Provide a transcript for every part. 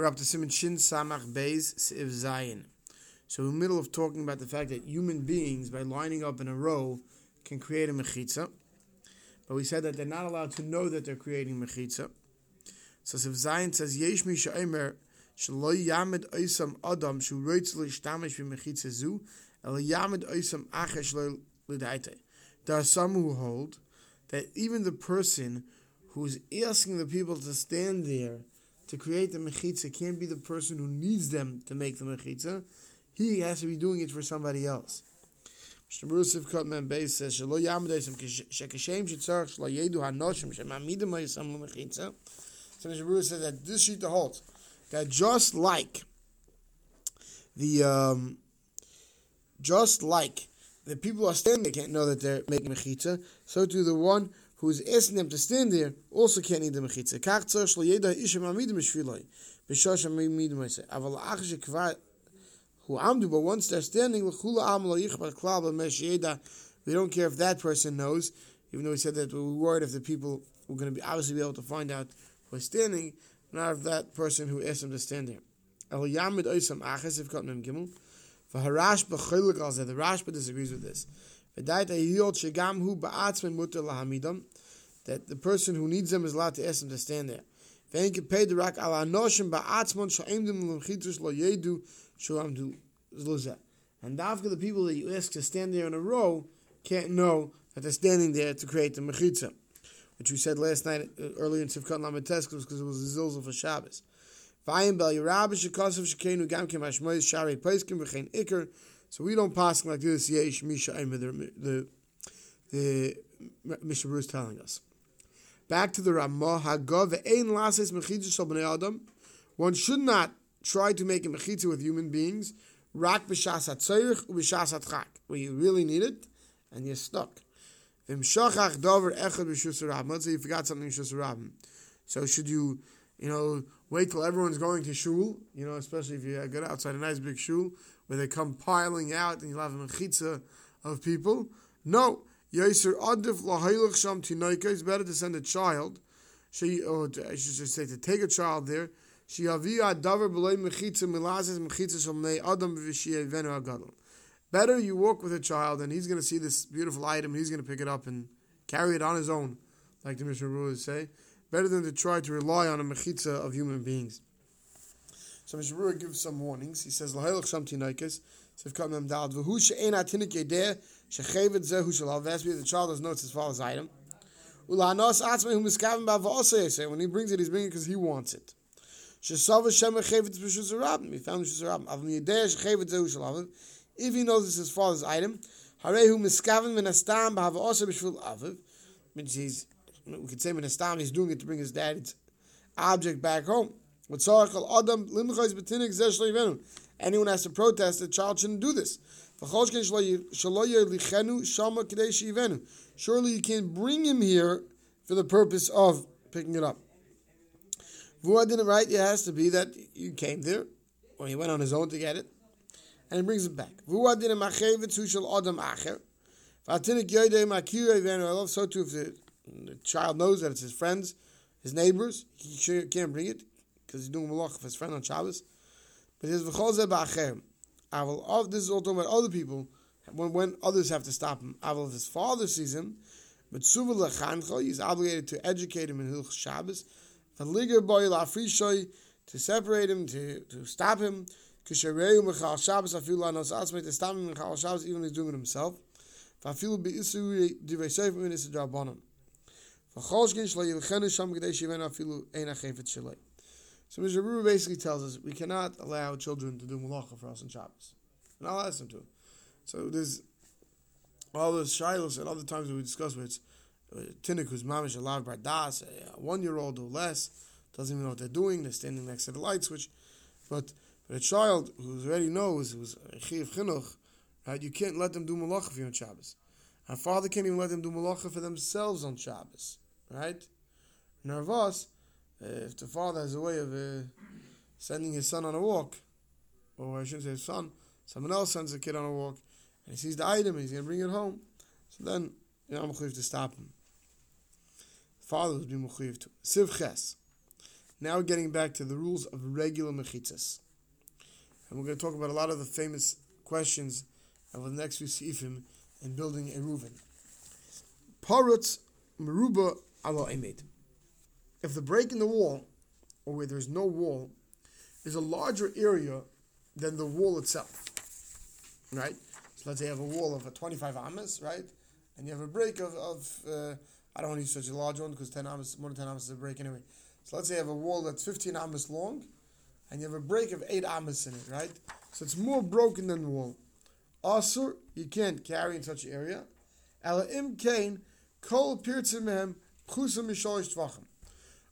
We're up to Simon Shin Samach Beis Siv Zayin. So, in the middle of talking about the fact that human beings, by lining up in a row, can create a mechitza. But we said that they're not allowed to know that they're creating mechitza. So, Siv Zayin says, Yesh mi she'emer, shelo yamed oisam adam, shu roitz lo ishtamish v'mechitza zu, el yamed oisam acher shelo l'daite. There are some who hold that even the person who's asking the people to stand there to create the mechitza can't be the person who needs them to make the mechitza. He has to be doing it for somebody else. So says that this sheet holds that just like the um, just like the people are standing there can't know that they're making mechitza, so too the one who's asking them to stand there also can't need the mechitza. Kach tzor shlo yeda ishem amidim shviloi b'shosh amidim oisei. Aval ach shekvar who amdu, but once they're standing, l'chula am lo yichbar klal b'mesh yeda. We don't care if that person knows, even though we said that we were worried if the people were going to be obviously be able to find out who's standing, not if that person who asked them to stand there. El yamid oisam aches if got mem gimel. V'harash b'chilik al The Rashba disagrees with this. That the person who needs them is allowed to ask them to stand there. And after the people that you ask to stand there in a row can't know that they're standing there to create the mechitza, which we said last night uh, earlier in Sivkot Lametes because it was a zilzal for Shabbos. So we don't pass like this. Yesh Misha the the the Mishnah is telling us. Back to the Ramah Hagav Ein Lases Bnei Adam. One should not try to make a mechitza with human beings. Rak b'shas hatzayich u'b'shas hatchak, where you really need it and you're stuck. V'im shachach dover echad b'shus rabim. Let's say you forgot something in shus. So should you, you know, wait till everyone's going to shul? You know, especially if you get outside a nice big shul where they come piling out and you'll have a mechitza of people. No. Yaiser adif lahaylach sham tinaika. It's better to send a child. She, or I should say, to take a child there. She avia davar b'lei mechitza milazes mechitza shomnei adam v'shiyah venu agadol. Better you walk with a child and he's going to see this beautiful item. He's going to pick it up and carry it on his own, like the Mishnah Rules say. Better than to try to rely on a mechitza of human beings. So Mishnah Berurah gives some warnings. He says, "Lahelach sham tinaikes." So if come them dal v'hu she'en atinik yedeh shechevet zehu shalav. That's the child know it's his father's item. Ulanos atzmei hu miskaven ba Say When he brings it, he's bringing it because he wants it. Shesav Hashem chevet b'shus rabim. He found b'shus rabim. Avim yedeh shechevet zehu shalav. If he knows it's his father's item, harehu miskaven min astam b'havosei b'shvil aviv. Means he's we could say min astam he's doing it to bring his dad's object back home. Anyone has to protest, the child shouldn't do this. Surely you can't bring him here for the purpose of picking it up. Vua didn't write, it has to be that you came there, or he went on his own to get it, and he brings it back. Vua didn't adam acher. So too, if the, the child knows that it's his friends, his neighbors, he can't bring it because he's doing malach for his friend on Shabbos. But he says, "V'chol ba'achem." Aval, this is all talking about other people when, when others have to stop him. Aval, if his father sees him, but he's obligated to educate him in Hilch Shabbos. V'liger boy la'frishoy to separate him, to, to stop him. Kishareu mechal Shabbos afilu anos atzmei to stop him mechal Shabbos even he's doing it himself. V'afilu be'isu divrei min is a. V'chol shkin shlo yilchenu sham g'dei shivenu afilu ein achefet shaloi. So Mr. Basically tells us we cannot allow children to do malacha for us on Shabbos. And I'll ask them to. So there's all those shilos and other times that we discuss where it's uh, Tinnik who's mamish allowed by das, a one year old or less, doesn't even know what they're doing, they're standing next to the light switch. But but a child who already knows, who's a chinuch, right, you can't let them do malacha for you on Shabbos. A father can't even let them do malacha for themselves on Shabbos. Right? Nervous, uh, if the father has a way of uh, sending his son on a walk, or I shouldn't say his son, someone else sends a kid on a walk, and he sees the item, and he's going to bring it home, so then you know, I'm to stop him. The father would be mechuyev to. Siv ches. Now getting back to the rules of regular mechitzas. And we're going to talk about a lot of the famous questions of the next few seifim in building a Reuven. Parutz meruba alo emed. If the break in the wall, or where there's no wall, is a larger area than the wall itself, right? So let's say you have a wall of a 25 amas, right? And you have a break of, of uh, I don't want to use such a large one because 10 amas, more than 10 amas is a break anyway. So let's say you have a wall that's 15 amas long, and you have a break of 8 amas in it, right? So it's more broken than the wall. Also, you can't carry in such an area. Ela im kain kol pirtzimehem chusa mishalish tvachim.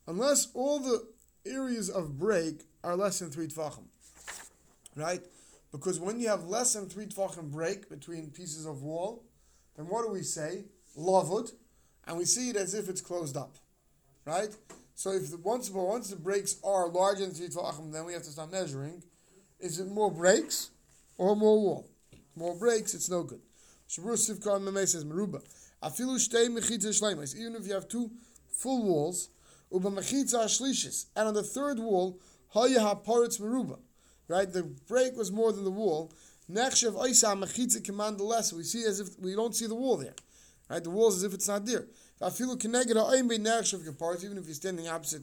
Unless all the areas of break are less than three tvachim, right? Because when you have less than three tvachim break between pieces of wall, then what do we say? Lavud, and we see it as if it's closed up, right? So if the, once once the breaks are larger than three tvachim, then we have to start measuring. Is it more breaks or more wall? More breaks, it's no good. Shabur Sivkar Meme says shleimas. Even if you have two full walls, uba mechitza shlishis, and on the third wall, haya haparitz meruba. Right, the break was more than the wall. Nechshav oisa mechitza command less. We see as if we don't see the wall there. Right, the wall is as if it's not there. Even if you're standing opposite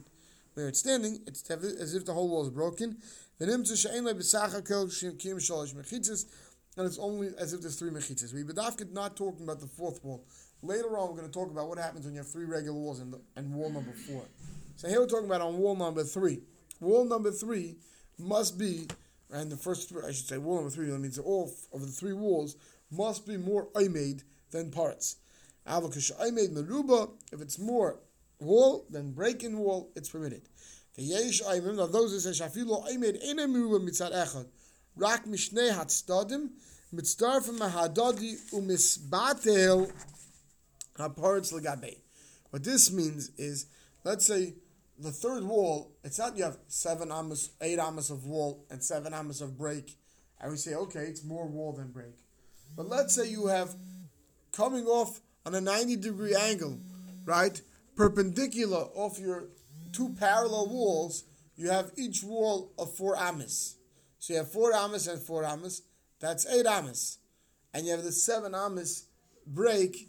where it's standing, it's as if the whole wall is broken. And it's only as if there's three mechitzas. We bedafkid not talking about the fourth wall. Later on, we're going to talk about what happens when you have three regular walls and, and wall number four. So here we're talking about on wall number three. Wall number three must be, and the first I should say, wall number three, that means all of the three walls must be more made than parts. Avokash made meruba, if it's more wall than break in wall, it's permitted. The yesh aimim, of those who say shafilo made in a meruba mitzad echad, rak mishnei hatzdadim, mitzdarfim mahadadi umisbatel haparetz legabe. What this means is, let's say the third wall, it's not you have seven amas, eight amas of wall and seven amas of break, and we say, okay, it's more wall than break. But let's say you have coming off on a 90 degree angle, right, perpendicular off your two parallel walls, you have each wall of four amas. So you have four amas and four amas. That's eight amas. And you have the seven amas break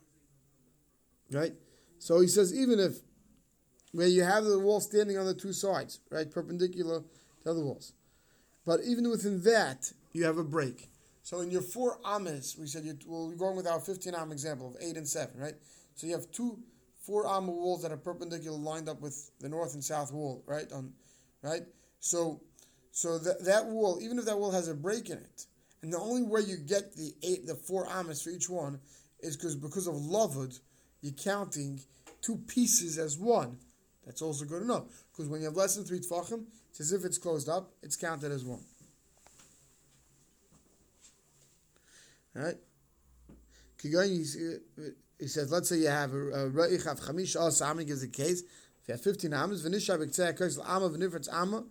Right? So he says even if where you have the wall standing on the two sides, right, perpendicular to the walls. But even within that, you have a break. So in your four amas, we said you, well, we're going with our 15 am example of 8 and 7, right? So you have two four amma walls that are perpendicular lined up with the north and south wall, right? On, right? So so that, that wall, even if that wall has a break in it, and the only way you get the eight, the four amas for each one is because because of lavud, you're counting two pieces as one. That's also good enough. Because when you have less than three tfachim, it's as if it's closed up, it's counted as one. Right? He says, let's say you have a reich of chamish as amig is the case. If you have 15 amas, v'nisha b'ktzei ha'kos l'ama v'nifritz ama,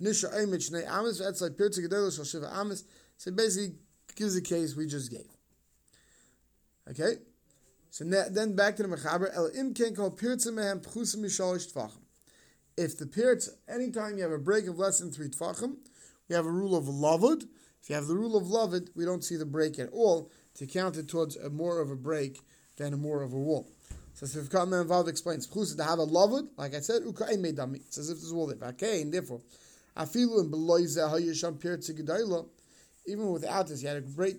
v'nisha oimit shnei amas, v'etzai pirtzi gedelo shal shiva amas. So basically gives the case we just gave. Okay? So then back to the Mechaber, El im ken kol pirtza mehem pchusim mishalish tfachim. If the pirtza, anytime you have a break of less than three tfachim, we have a rule of lavud. If you have the rule of lavud, we don't see the break at all to count it towards a more of a break than a more of a wall. So if Sivkat Menvav explains, Pchusa to have a lavud, like I said, Ukain made dami. It's as if a wall there. Vakain, therefore, Afilu and below Zahayasham Pirtz even without this, you had a great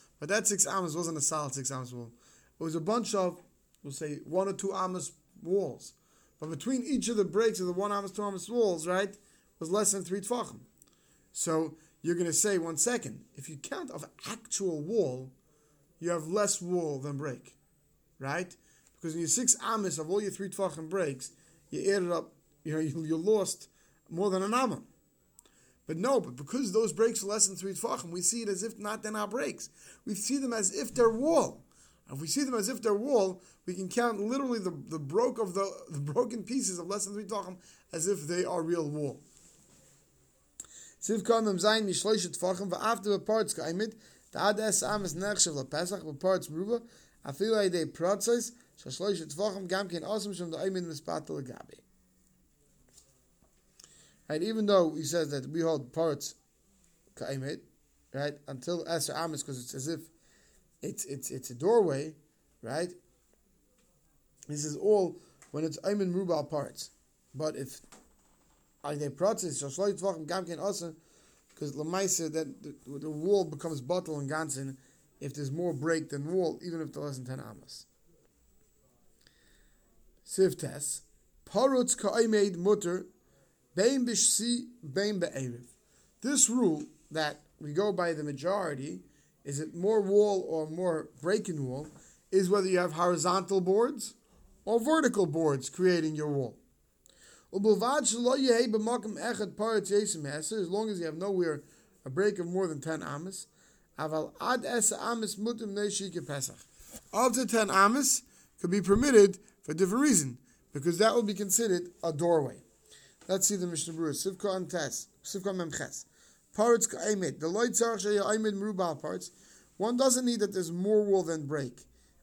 But that six amas wasn't a solid six amas wall. It was a bunch of, we'll say, one or two amas walls. But between each of the breaks of the one amas, two amas walls, right, was less than three tfachim. So you're going to say, one second, if you count of actual wall, you have less wall than break, right? Because in your six amas of all your three tfachim breaks, you added up, you know, you, you lost more than an amma. But no, but because those breaks are less than three tfachim, we see it as if not they're not breaks. We see them as if they're wall. If we see them as if they're wall, we can count literally the, the broke of the, the broken pieces of less than three tfachim as if they are real wall. Siv kam im zayn mi shloish tfachim va after kaimit da es am es nechshav la pesach va parts ruba a feel ay de process so shloish tfachim gam ken gabe right even though he says that we hold parts kaimit right until es am because it's as if it's it's it's a doorway right? This is all when it's aymin rubal parts. But if they process so slight tvachen gam also because lemaisa that the, the wall becomes bottle and ganzen if there's more break than wall even if there less than 10 amas siftes parutz kaimed mutter this rule that we go by the majority is it more wall or more break in wall is whether you have horizontal boards or vertical boards creating your wall as long as you have nowhere a break of more than 10 amas. Up to 10 amas could be permitted for different reason, because that will be considered a doorway. Let's see the Mishnah Berurah. Sivka and Tes, Sivka Memches. Parts ka'emet. The light tzarech sheya aimed merubal parts. One doesn't need that there's more wool than break.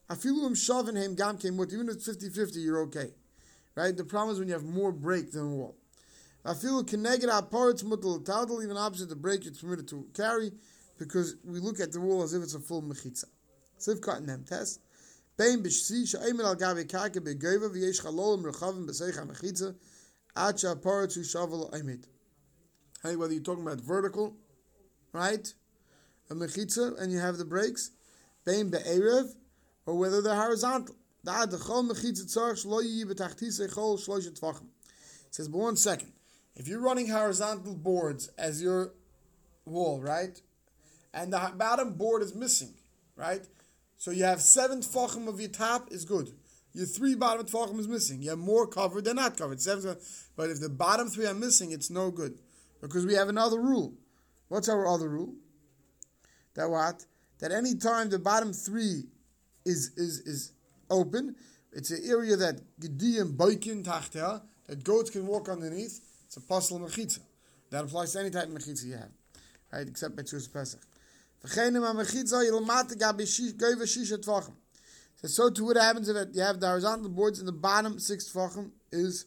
Afilu shavin hem gam kemut. Even if it's 50-50, you're okay. Right? The problem is when you have more break than feel connected our parts mutal total even opposite the break it's permitted to carry because we look at the wall as if it's a full mechitza. Siv cut them test. Bein b'shsi she'aymin al gavi be'geva v'yesh chalolim rechavim b'seicha mechitza at she'aparat hu shavel aymet. Hey, whether you're talking about vertical, right, a mechitza, and you have the breaks, bein be'erev, or whether they're horizontal. It says, but one second. If you're running horizontal boards as your wall, right, and the bottom board is missing, right, so you have seven tfachim of your top is good. Your three bottom tfachim is missing. You have more covered than not covered. Seven, but if the bottom three are missing, it's no good because we have another rule. What's our other rule? That what? That any time the bottom three is is is open. It's an area that Gediyim Boikin Tachta, that goats can walk underneath. It's a puzzle mechitza. That applies to any type of mechitza you have, right? Except Betzus Pesach. So, so to what happens if you have the horizontal boards in the bottom six tfachim is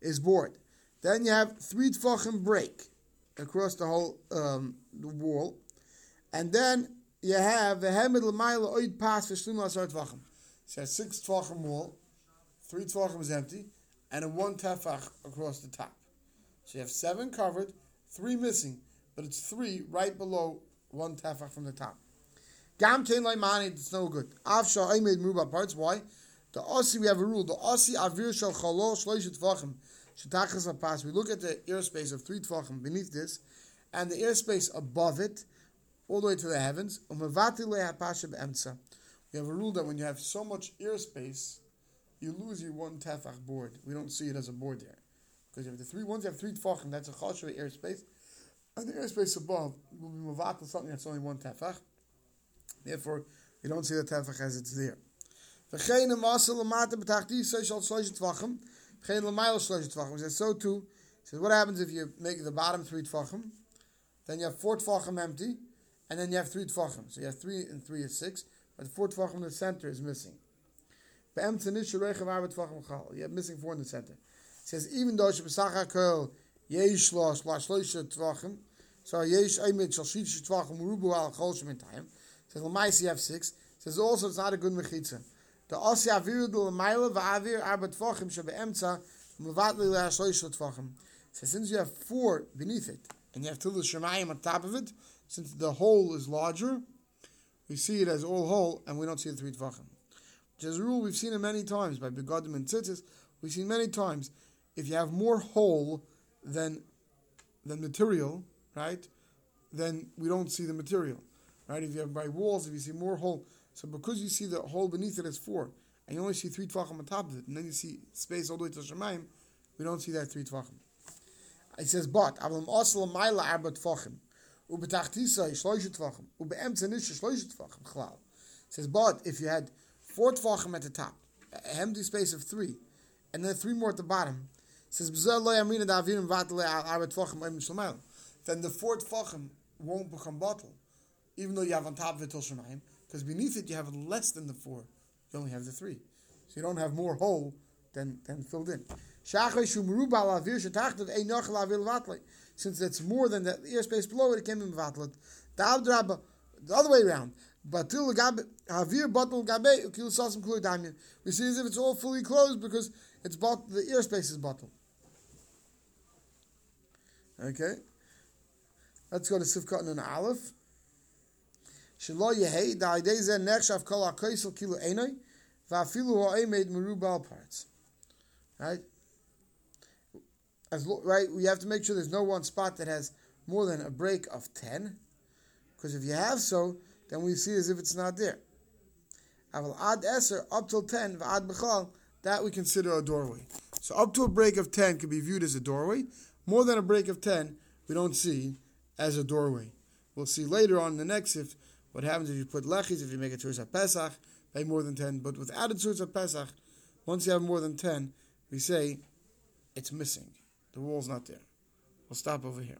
is board. Then you have three tfachim break across the whole um, the wall, and then you have the hemid l'mayla oid pas v'shlim l'asar tvachim. So six tvachim wall, three tvachim is empty, and a one tefach across the top. So you have seven covered, three missing, but it's three right below one tefach from the top. Gam tein mani, it's no good. Avsha I made muba parts. Why? The Aussie, we have a rule. The Aussie avir shal chalo shloish tvachim. Shetachas apas. We look at the airspace of three tvachim beneath this, and the airspace above it, all the way to the heavens. We have a rule that when you have so much airspace, you lose your one tefach board. We don't see it as a board there. Because you have the three ones, you have three tefachim, that's a chashuv airspace. And the airspace above will be mavatal something that's only one tefach. Therefore, you don't see the tefach as it's there. V'chein emasel lamata b'tachti shal shlosh tefachim. V'chein lamayel shlosh tefachim. says so too. says what happens if you make the bottom three tefachim? Then you have four tefachim empty and then you have three tefachim. So you have three and three is six, but the four tefachim in the center is missing. You have missing four in the center. It says even though shebesach hakel yesh lo slash loisha tefachim, so yesh aymed shal shish tefachim rubu al chol. It says have six. Says also it's not a good mechitza. The osi avir du l'mayla v'avir arba tefachim shebeemtza mevatli la shloisha tefachim. So since you have four beneath it, and you have Tilas Shemayim on top of it, since the hole is larger, we see it as all whole, and we don't see the three tvachim. Which is a rule we've seen it many times by Begadim and Tzitzis. We've seen many times if you have more hole than than material, right? Then we don't see the material, right? If you have by walls, if you see more hole, so because you see the hole beneath it as four, and you only see three tvachim on top of it, and then you see space all the way to Shemaim, we don't see that three tvachim. It says, but avam osel maila arba tvachim, ubetachtisa shloisha tvachim, ubeemtza nisha shloisha tvachim chlal. It says, but if you had four tvachim at the top, an empty space of three, and then three more at the bottom, says, then the fourth tvachim won't become bottle, even though you have on top of it Shemaim, because beneath it you have less than the four. You only have the three. So you don't have more hole than, than filled in. Since it's more than the airspace below it, it can be mevatlet. The other way around. We see as if it's all fully closed because it's bot- the airspace is bottled. Okay. Let's go to Sifkat and Aleph. Shelo Yehei, Da'idei Zeh Nechshav. Right? As, right, we have to make sure there's no one spot that has more than a break of 10. Because if you have so, then we see as if it's not there. Aval ad eser, up till 10, v'ad that we consider a doorway. So up to a break of 10 can be viewed as a doorway. More than a break of 10, we don't see as a doorway. We'll see later on in the next if what happens if you put lechis, if you make a tzuris Pesach, by more than 10. But without a tzuris Pesach, once you have more than 10, we say it's missing. The wall's not there. We'll stop over here.